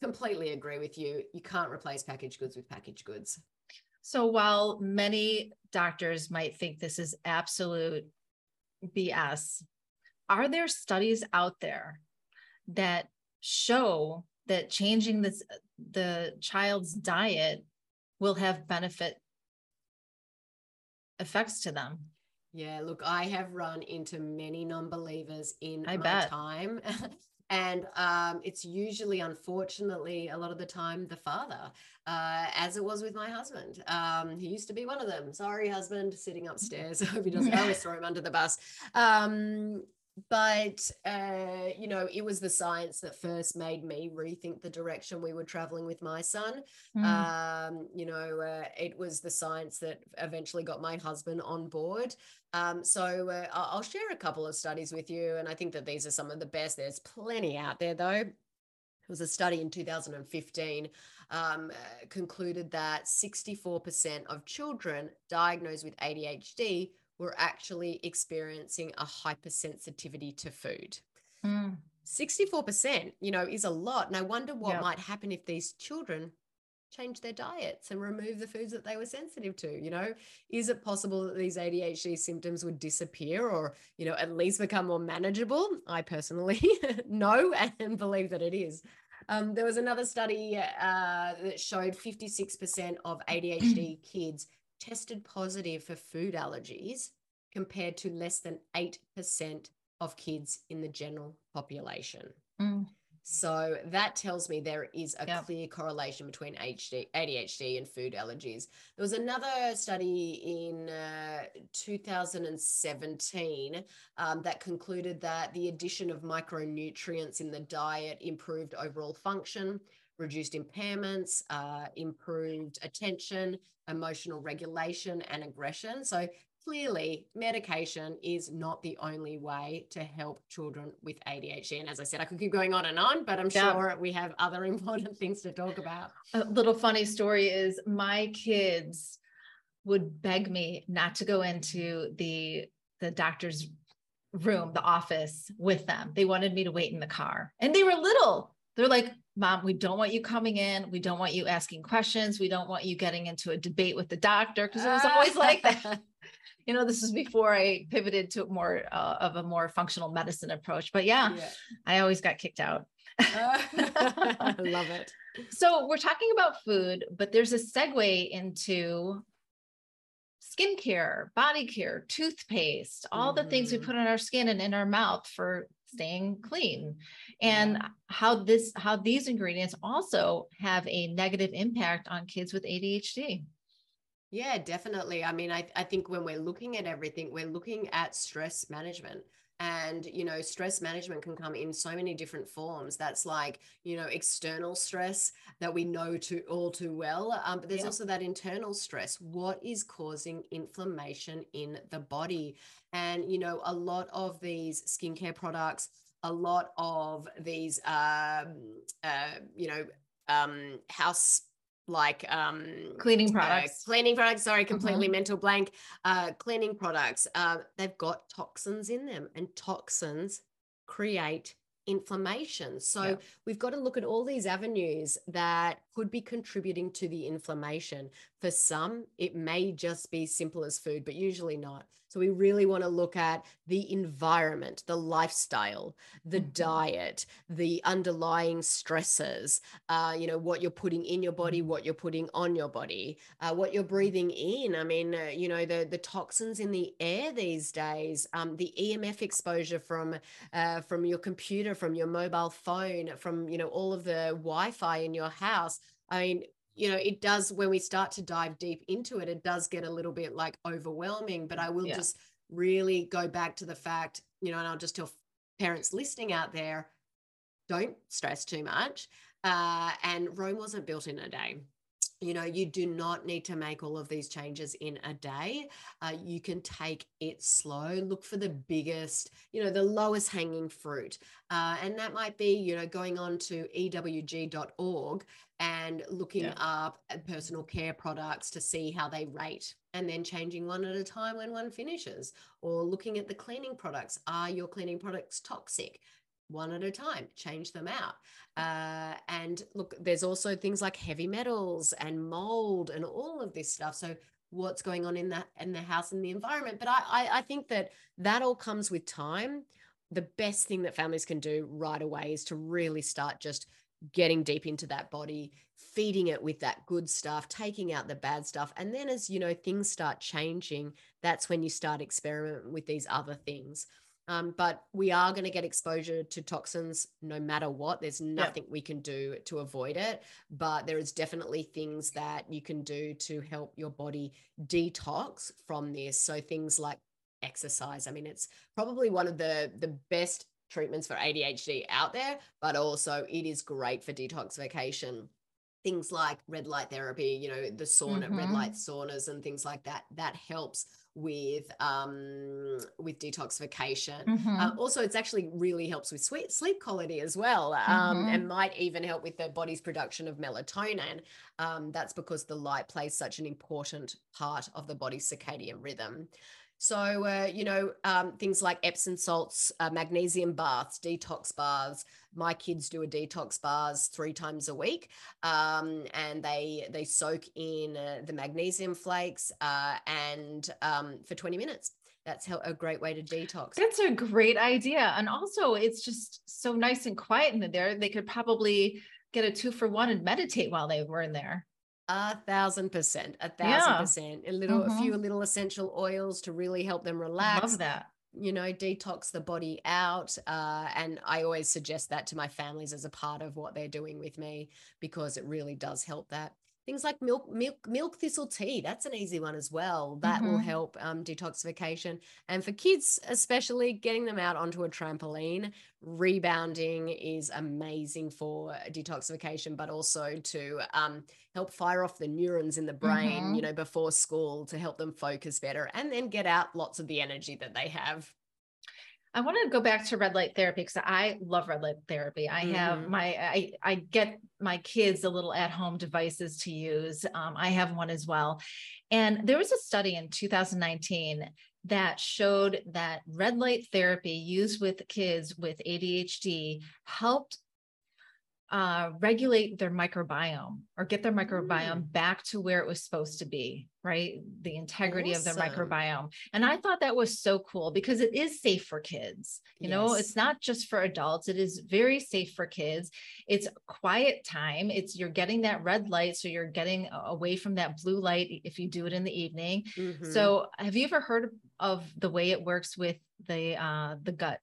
completely agree with you. You can't replace packaged goods with packaged goods. So while many doctors might think this is absolute BS, are there studies out there that show that changing this the child's diet will have benefit effects to them. Yeah, look, I have run into many non-believers in I my bet. time. and um, it's usually, unfortunately, a lot of the time the father, uh, as it was with my husband. Um, he used to be one of them. Sorry, husband, sitting upstairs. I hope he doesn't. Always throw him under the bus. Um, but uh, you know it was the science that first made me rethink the direction we were traveling with my son. Mm. um, you know uh, it was the science that eventually got my husband on board. Um, so uh, i'll share a couple of studies with you and i think that these are some of the best. There's plenty out there though. It was a study in 2015 um, uh, concluded that 64% of children diagnosed with adhd were actually experiencing a hypersensitivity to food. Mm. 64%, you know, is a lot. And I wonder what yep. might happen if these children change their diets and remove the foods that they were sensitive to you know is it possible that these adhd symptoms would disappear or you know at least become more manageable i personally know and believe that it is um, there was another study uh, that showed 56% of adhd kids tested positive for food allergies compared to less than 8% of kids in the general population. Mm. So that tells me there is a yep. clear correlation between HD, ADHD and food allergies. There was another study in uh, 2017 um, that concluded that the addition of micronutrients in the diet improved overall function, reduced impairments, uh, improved attention, emotional regulation, and aggression. So clearly medication is not the only way to help children with ADHD. And as I said, I could keep going on and on, but I'm yeah. sure we have other important things to talk about. A little funny story is my kids would beg me not to go into the the doctor's room, the office with them. They wanted me to wait in the car. And they were little. They're like, Mom, we don't want you coming in. We don't want you asking questions. We don't want you getting into a debate with the doctor because it was always like that. You know, this is before I pivoted to more uh, of a more functional medicine approach. But yeah, yeah. I always got kicked out. I love it. So we're talking about food, but there's a segue into skincare, body care, toothpaste, all mm-hmm. the things we mm-hmm. put on our skin and in our mouth for staying clean and how this how these ingredients also have a negative impact on kids with ADHD. Yeah, definitely. I mean, I, I think when we're looking at everything, we're looking at stress management and you know stress management can come in so many different forms. That's like you know external stress that we know to all too well um, but there's yeah. also that internal stress. What is causing inflammation in the body? And you know a lot of these skincare products a lot of these um, uh, you know um, house like um cleaning uh, products uh, cleaning products sorry completely mm-hmm. mental blank uh cleaning products uh they've got toxins in them and toxins create inflammation so yeah. we've got to look at all these avenues that could be contributing to the inflammation for some it may just be simple as food but usually not so we really want to look at the environment, the lifestyle, the mm-hmm. diet, the underlying stresses, uh, you know, what you're putting in your body, mm-hmm. what you're putting on your body, uh, what you're breathing in. I mean, uh, you know, the, the toxins in the air these days, um, the EMF exposure from, uh, from your computer, from your mobile phone, from, you know, all of the Wi-Fi in your house. I mean, you know, it does when we start to dive deep into it, it does get a little bit like overwhelming. But I will yeah. just really go back to the fact, you know, and I'll just tell parents listening out there don't stress too much. Uh, and Rome wasn't built in a day you know you do not need to make all of these changes in a day. Uh, you can take it slow look for the biggest you know the lowest hanging fruit. Uh, and that might be you know going on to ewg.org and looking yeah. up personal care products to see how they rate and then changing one at a time when one finishes or looking at the cleaning products. Are your cleaning products toxic one at a time, change them out. Uh, and look, there's also things like heavy metals and mold and all of this stuff. So what's going on in that in the house and the environment? But I, I, I think that that all comes with time. The best thing that families can do right away is to really start just getting deep into that body feeding it with that good stuff taking out the bad stuff and then as you know things start changing that's when you start experimenting with these other things um, but we are going to get exposure to toxins no matter what. There's nothing yep. we can do to avoid it, but there is definitely things that you can do to help your body detox from this. So things like exercise. I mean, it's probably one of the the best treatments for ADHD out there, but also it is great for detoxification things like red light therapy, you know, the sauna, mm-hmm. red light saunas and things like that, that helps with um, with detoxification. Mm-hmm. Uh, also, it's actually really helps with sweet sleep quality as well, um, mm-hmm. and might even help with the body's production of melatonin. Um, that's because the light plays such an important part of the body's circadian rhythm. So, uh, you know, um, things like Epsom salts, uh, magnesium baths, detox baths. My kids do a detox bars three times a week, um, and they they soak in uh, the magnesium flakes uh, and um, for twenty minutes. That's how a great way to detox. That's a great idea, and also it's just so nice and quiet in there. They could probably get a two for one and meditate while they were in there. A thousand percent, a thousand yeah. percent. A little, mm-hmm. a few little essential oils to really help them relax. Love that. You know, detox the body out. Uh, and I always suggest that to my families as a part of what they're doing with me because it really does help that. Things like milk milk milk thistle tea that's an easy one as well that mm-hmm. will help um, detoxification and for kids especially getting them out onto a trampoline rebounding is amazing for detoxification but also to um, help fire off the neurons in the brain mm-hmm. you know before school to help them focus better and then get out lots of the energy that they have I want to go back to red light therapy because I love red light therapy. I mm-hmm. have my I I get my kids a little at home devices to use. Um, I have one as well, and there was a study in 2019 that showed that red light therapy used with kids with ADHD helped uh, regulate their microbiome or get their microbiome mm. back to where it was supposed to be, right? The integrity awesome. of their microbiome. And I thought that was so cool because it is safe for kids. You yes. know, it's not just for adults, it is very safe for kids. It's quiet time. It's you're getting that red light. So you're getting away from that blue light if you do it in the evening. Mm-hmm. So have you ever heard of the way it works with the uh the gut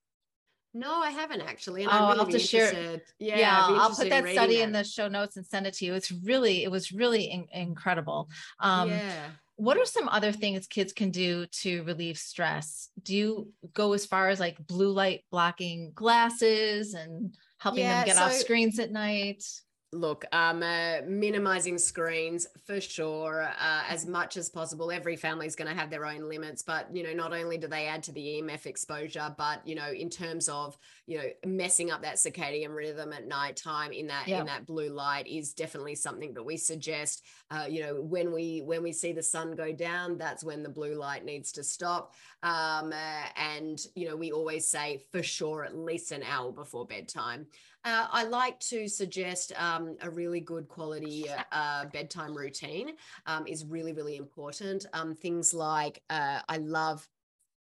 no, I haven't actually. And oh, really I'll have to share. Yeah, yeah I'll put that study that. in the show notes and send it to you. It's really, it was really in- incredible. Um, yeah. What are some other things kids can do to relieve stress? Do you go as far as like blue light blocking glasses and helping yeah, them get so, off screens at night? Look, um, uh, minimizing screens for sure, uh, as much as possible. Every family is going to have their own limits, but you know, not only do they add to the EMF exposure, but you know, in terms of you know, messing up that circadian rhythm at nighttime in that yeah. in that blue light is definitely something that we suggest. Uh, you know, when we when we see the sun go down, that's when the blue light needs to stop. Um, uh, and you know, we always say for sure at least an hour before bedtime. Uh, I like to suggest um, a really good quality uh, bedtime routine um, is really, really important. Um, things like uh, I love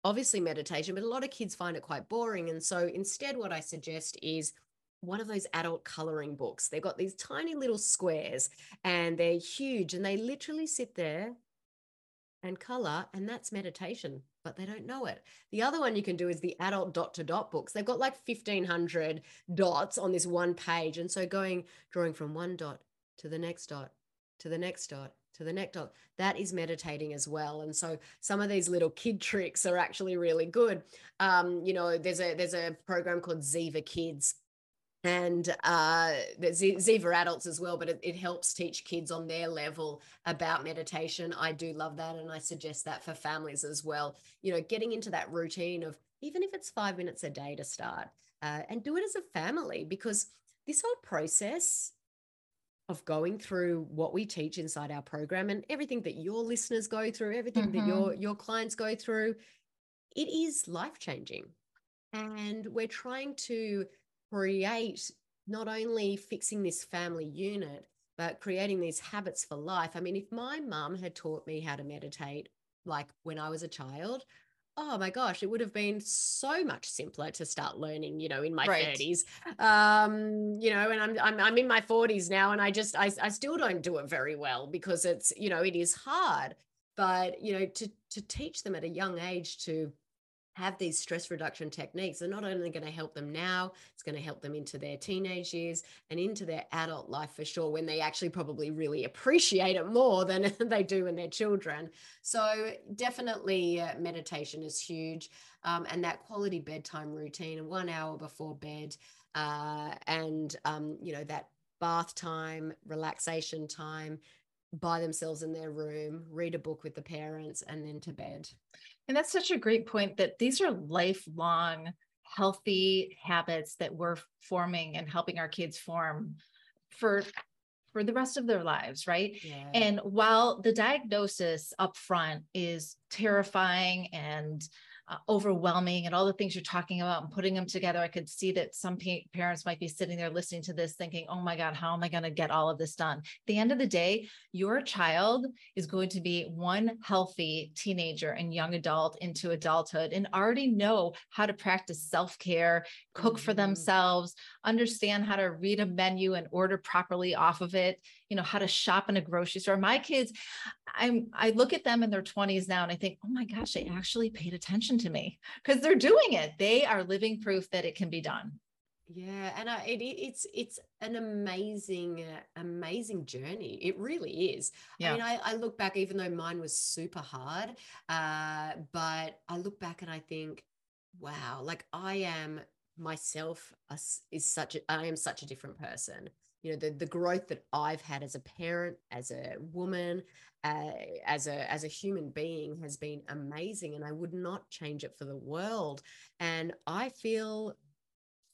obviously meditation, but a lot of kids find it quite boring. And so instead, what I suggest is one of those adult coloring books. They've got these tiny little squares and they're huge and they literally sit there and color, and that's meditation, but they don't know it. The other one you can do is the adult dot to dot books. They've got like 1500 dots on this one page. And so going, drawing from one dot to the next dot to the next dot to the next dot, that is meditating as well. And so some of these little kid tricks are actually really good. Um, you know, there's a there's a program called Ziva Kids and uh, Ziva adults as well, but it, it, helps teach kids on their level about meditation. I do love that, and I suggest that for families as well. You know, getting into that routine of even if it's five minutes a day to start, uh, and do it as a family because this whole process of going through what we teach inside our program and everything that your listeners go through, everything mm-hmm. that your your clients go through, it is life changing, and we're trying to create not only fixing this family unit, but creating these habits for life. I mean, if my mum had taught me how to meditate like when I was a child, oh my gosh, it would have been so much simpler to start learning, you know, in my right. 30s. Um, you know, and I'm, I'm I'm in my 40s now and I just I, I still don't do it very well because it's, you know, it is hard. But, you know, to to teach them at a young age to have these stress reduction techniques are not only going to help them now, it's going to help them into their teenage years and into their adult life for sure, when they actually probably really appreciate it more than they do when they're children. So, definitely, uh, meditation is huge. Um, and that quality bedtime routine, one hour before bed, uh, and, um, you know, that bath time, relaxation time, by themselves in their room, read a book with the parents, and then to bed. And that's such a great point that these are lifelong healthy habits that we're forming and helping our kids form for for the rest of their lives right yeah. and while the diagnosis up front is terrifying and uh, overwhelming and all the things you're talking about and putting them together i could see that some pa- parents might be sitting there listening to this thinking oh my god how am i going to get all of this done? At the end of the day your child is going to be one healthy teenager and young adult into adulthood and already know how to practice self-care cook for themselves understand how to read a menu and order properly off of it you know how to shop in a grocery store my kids i'm i look at them in their 20s now and i think oh my gosh they actually paid attention to me because they're doing it they are living proof that it can be done Yeah, and I, it, it's it's an amazing, uh, amazing journey. It really is. Yeah. I mean, I, I look back, even though mine was super hard, uh, but I look back and I think, wow, like I am myself is such a, I am such a different person. You know, the the growth that I've had as a parent, as a woman, uh, as a as a human being has been amazing, and I would not change it for the world. And I feel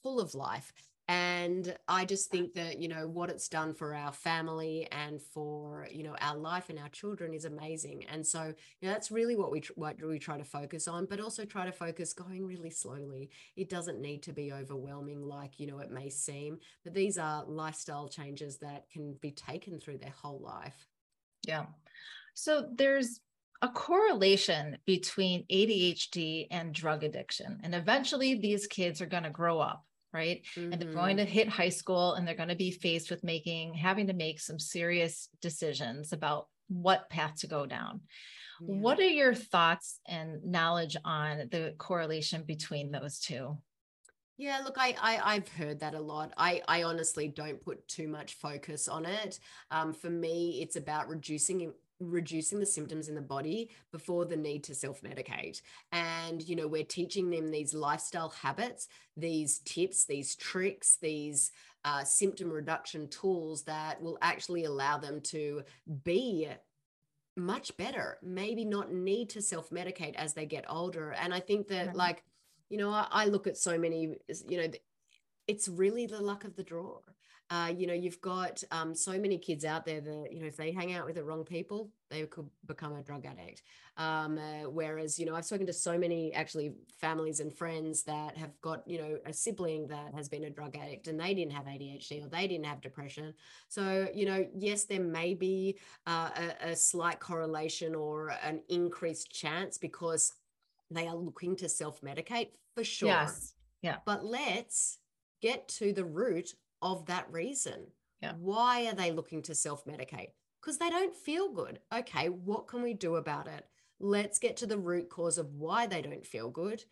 full of life. And I just uh think that, you know, what it's done for our family and for, you know, our life and our children is amazing. And so, you know, that's really what we, what we try to focus on, but also try to focus going really slowly. It doesn't need to be overwhelming like, you know, it may seem, but these are lifestyle changes that can be taken through their whole life. Yeah. So there's a correlation between ADHD and drug addiction. And eventually these kids are going to grow up right? Mm-hmm. And they're going mm-hmm. to hit high school and they're going to be faced with making, having to make some serious decisions about what path to go down. Yeah. What are your thoughts and knowledge on the correlation between those two? Yeah, look, I, I have heard that a lot. I I honestly don't put too much focus on it. Um, for me, it's about reducing reducing the symptoms in the body before the need to self medicate. And, you know, we're teaching them these lifestyle habits, these tips, these tricks, these uh, symptom reduction tools that will actually allow them to be much better, maybe not need to self medicate as they get older. And I think that, like, you know, I, I look at so many, you know, it's really the luck of the draw uh, you know, you've got um, so many kids out there that, you know, if they hang out with the wrong people, they could become a drug addict. Um, uh, whereas, you know, I've spoken to so many actually families and friends that have got, you know, a sibling that has been a drug addict and they didn't have ADHD or they didn't have depression. So, you know, yes, there may be uh, a, a slight correlation or an increased chance because they are looking to self medicate for sure. Yes. Yeah. But let's get to the root of that reason. Yeah. Why are they looking to self medicate? Because they don't feel good. Okay, what can we do about it? Let's get to the root cause of why they don't feel good,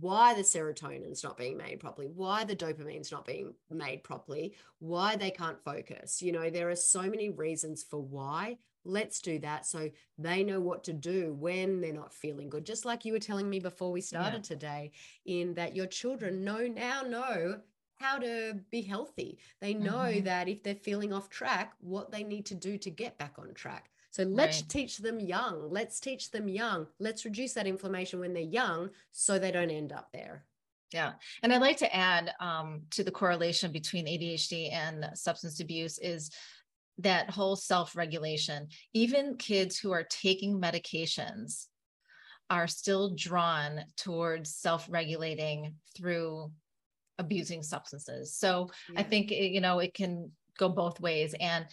why the serotonin's not being made properly, why the dopamine's not being made properly, why they can't focus. You know, there are so many reasons for why. Let's do that so they know what to do when they're not feeling good. Just like you were telling me before we started yeah. today, in that your children know now know how to be healthy. They know mm-hmm. that if they're feeling off track, what they need to do to get back on track. So let's right. teach them young. Let's teach them young. Let's reduce that inflammation when they're young so they don't end up there. Yeah. And I'd like to add um, to the correlation between ADHD and substance abuse is that whole self regulation. Even kids who are taking medications are still drawn towards self regulating through abusing substances. So yeah. I think, it, you know, it can go both ways. And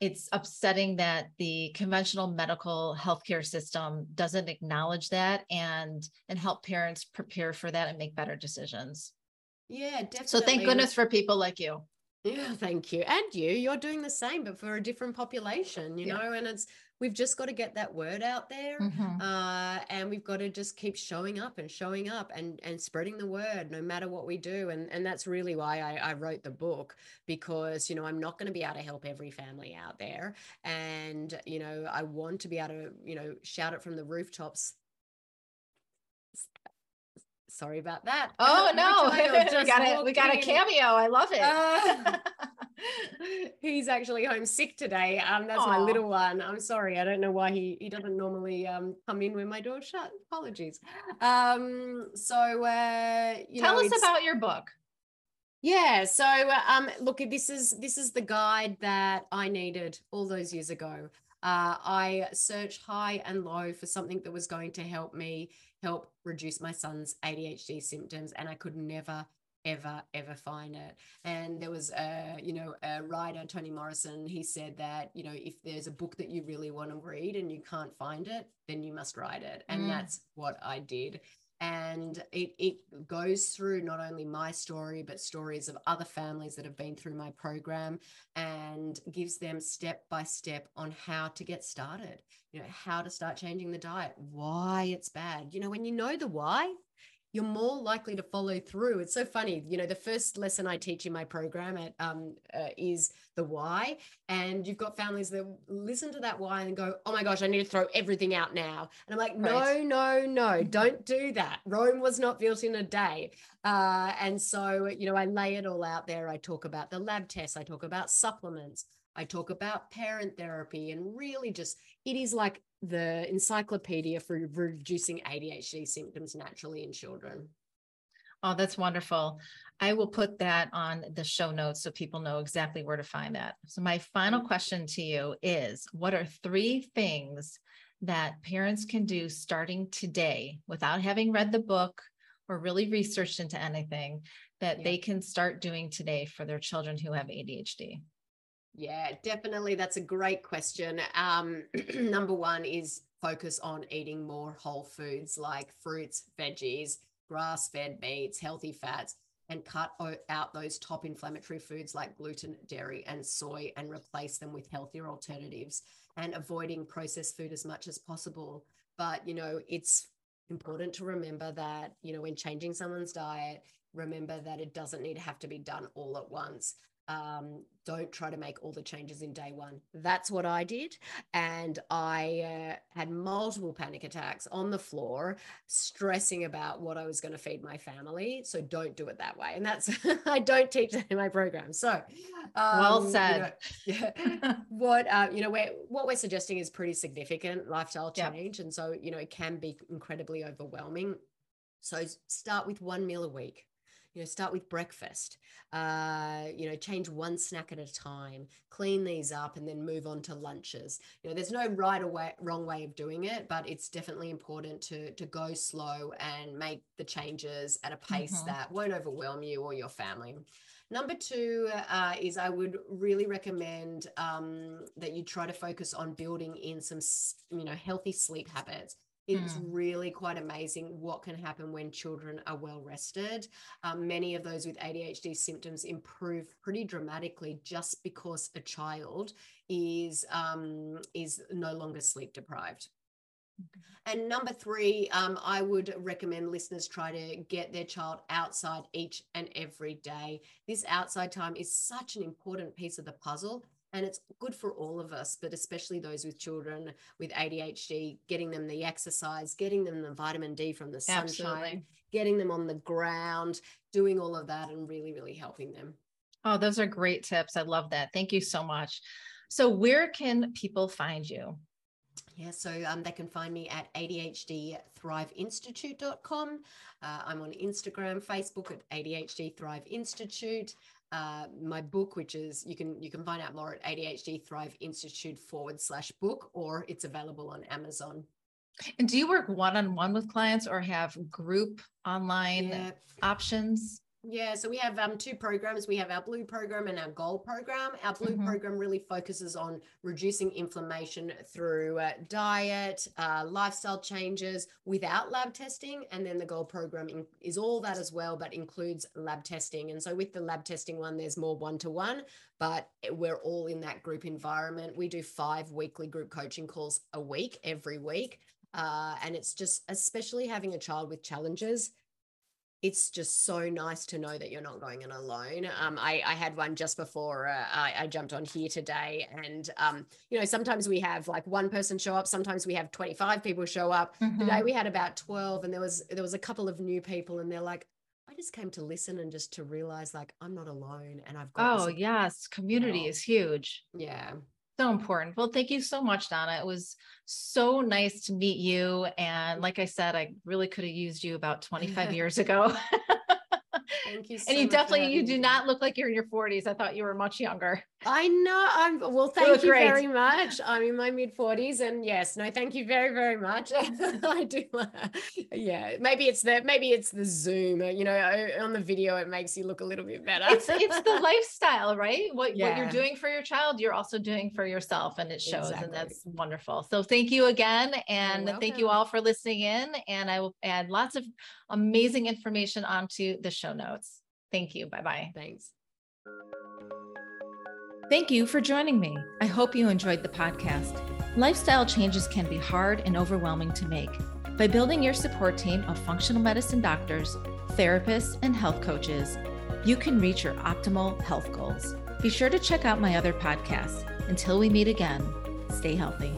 it's upsetting that the conventional medical healthcare system doesn't acknowledge that and and help parents prepare for that and make better decisions. Yeah, definitely. So thank goodness for people like you. Yeah, thank you. And you, you're doing the same, but for a different population, you yeah. know, and it's we've just got to get that word out there mm-hmm. uh, and we've got to just keep showing up and showing up and and spreading the word no matter what we do and and that's really why I, I wrote the book because you know i'm not going to be able to help every family out there and you know i want to be able to you know shout it from the rooftops sorry about that oh no we got a we got a cameo i love it uh, he's actually homesick today. Um, that's Aww. my little one. I'm sorry. I don't know why he he doesn't normally um come in when my door's shut. Apologies. Um, so uh, you tell know, us about your book. Yeah. So um, look, this is this is the guide that I needed all those years ago. Uh, I searched high and low for something that was going to help me help reduce my son's ADHD symptoms, and I could never ever ever find it. And there was a you know a writer toni morrison he said that you know if there's a book that you really want to read and you can't find it then you must write it. And mm. that's what i did and it, it goes through not only my story but stories of other families that have been through my program and gives them step by step on how to get started. You know how to start changing the diet why it's bad. You know when you know the why you're more likely to follow through. It's so funny. You know, the first lesson I teach in my program at um, uh, is the why. And you've got families that listen to that why and go, oh my gosh, I need to throw everything out now. And I'm like, right. no, no, no, don't do that. Rome was not built in a day. Uh, and so, you know, I lay it all out there. I talk about the lab tests, I talk about supplements. I talk about parent therapy and really just it is like the encyclopedia for reducing ADHD symptoms naturally in children. Oh, that's wonderful. I will put that on the show notes so people know exactly where to find that. So, my final question to you is What are three things that parents can do starting today without having read the book or really researched into anything that yeah. they can start doing today for their children who have ADHD? Yeah, definitely. That's a great question. Um, number one is focus on eating more whole foods like fruits, veggies, grass fed meats, healthy fats, and cut out those top inflammatory foods like gluten, dairy, and soy and replace them with healthier alternatives and avoiding processed food as much as possible. But, you know, it's important to remember that, you know, when changing someone's diet, remember that it doesn't need to have to be done all at once um, don't try to make all the changes in day one. That's what I did. And I uh, had multiple panic attacks on the floor, stressing about what I was going to feed my family. So don't do it that way. And that's, I don't teach that in my program. So, um, well said. You know, yeah, what, uh, you know, we're, what we're suggesting is pretty significant lifestyle change. Yep. And so, you know, it can be incredibly overwhelming. So start with one meal a week you know start with breakfast uh, you know change one snack at a time clean these up and then move on to lunches you know there's no right or way, wrong way of doing it but it's definitely important to to go slow and make the changes at a pace mm-hmm. that won't overwhelm you or your family Number two uh, is I would really recommend um, that you try to focus on building in some, you know, healthy sleep habits. It's mm. really quite amazing what can happen when children are well rested. Um, many of those with ADHD symptoms improve pretty dramatically just because a child is um, is no longer sleep deprived. And number three, um, I would recommend listeners try to get their child outside each and every day. This outside time is such an important piece of the puzzle and it's good for all of us but especially those with children with adhd getting them the exercise getting them the vitamin d from the sunshine Absolutely. getting them on the ground doing all of that and really really helping them. Oh those are great tips. I love that. Thank you so much. So where can people find you? Yeah, so um, they can find me at ADHDThriveInstitute.com. Uh, I'm on Instagram, Facebook at ADHD Thrive Institute uh, my book, which is you can you can find out more at ADHD Thrive Institute forward slash book, or it's available on Amazon. And do you work one on one with clients or have group online yeah. options? Yeah, so we have um, two programs. We have our blue program and our gold program. Our blue mm-hmm. program really focuses on reducing inflammation through uh, diet, uh, lifestyle changes without lab testing. And then the gold program in- is all that as well, but includes lab testing. And so with the lab testing one, there's more one to one, but we're all in that group environment. We do five weekly group coaching calls a week, every week. Uh, and it's just, especially having a child with challenges it's just so nice to know that you're not going in alone. Um, I, I had one just before uh, I, I, jumped on here today, and um, you know, sometimes we have like one person show up, sometimes we have 25 people show up. Mm-hmm. Today we had about 12, and there was there was a couple of new people, and they're like, I just came to listen and just to realize like I'm not alone, and I've got. Oh yes, community is huge. Yeah. So important. Well, thank you so much, Dana. It was so nice to meet you. And like I said, I really could have used you about 25 years ago. Thank you. So and you definitely you do me. not look like you're in your 40s. I thought you were much younger. I know. I'm well, thank you, very much. I'm in my mid 40s and yes, no, thank you very, very much. I do uh, yeah. Maybe it's the maybe it's the Zoom, uh, you know, on the video it makes you look a little bit better. It's it's the lifestyle, right? What yeah. what you're doing for your child, you're also doing for yourself and it shows exactly. and that's wonderful. So thank you again and thank you all for listening in and I will add lots of amazing information onto the show notes. Thank you. Bye bye. Thanks. Thank you for joining me. I hope you enjoyed the podcast. Lifestyle changes can be hard and overwhelming to make. By building your support team of functional medicine doctors, therapists, and health coaches, you can reach your optimal health goals. Be sure to check out my other podcasts. Until we meet again, stay healthy.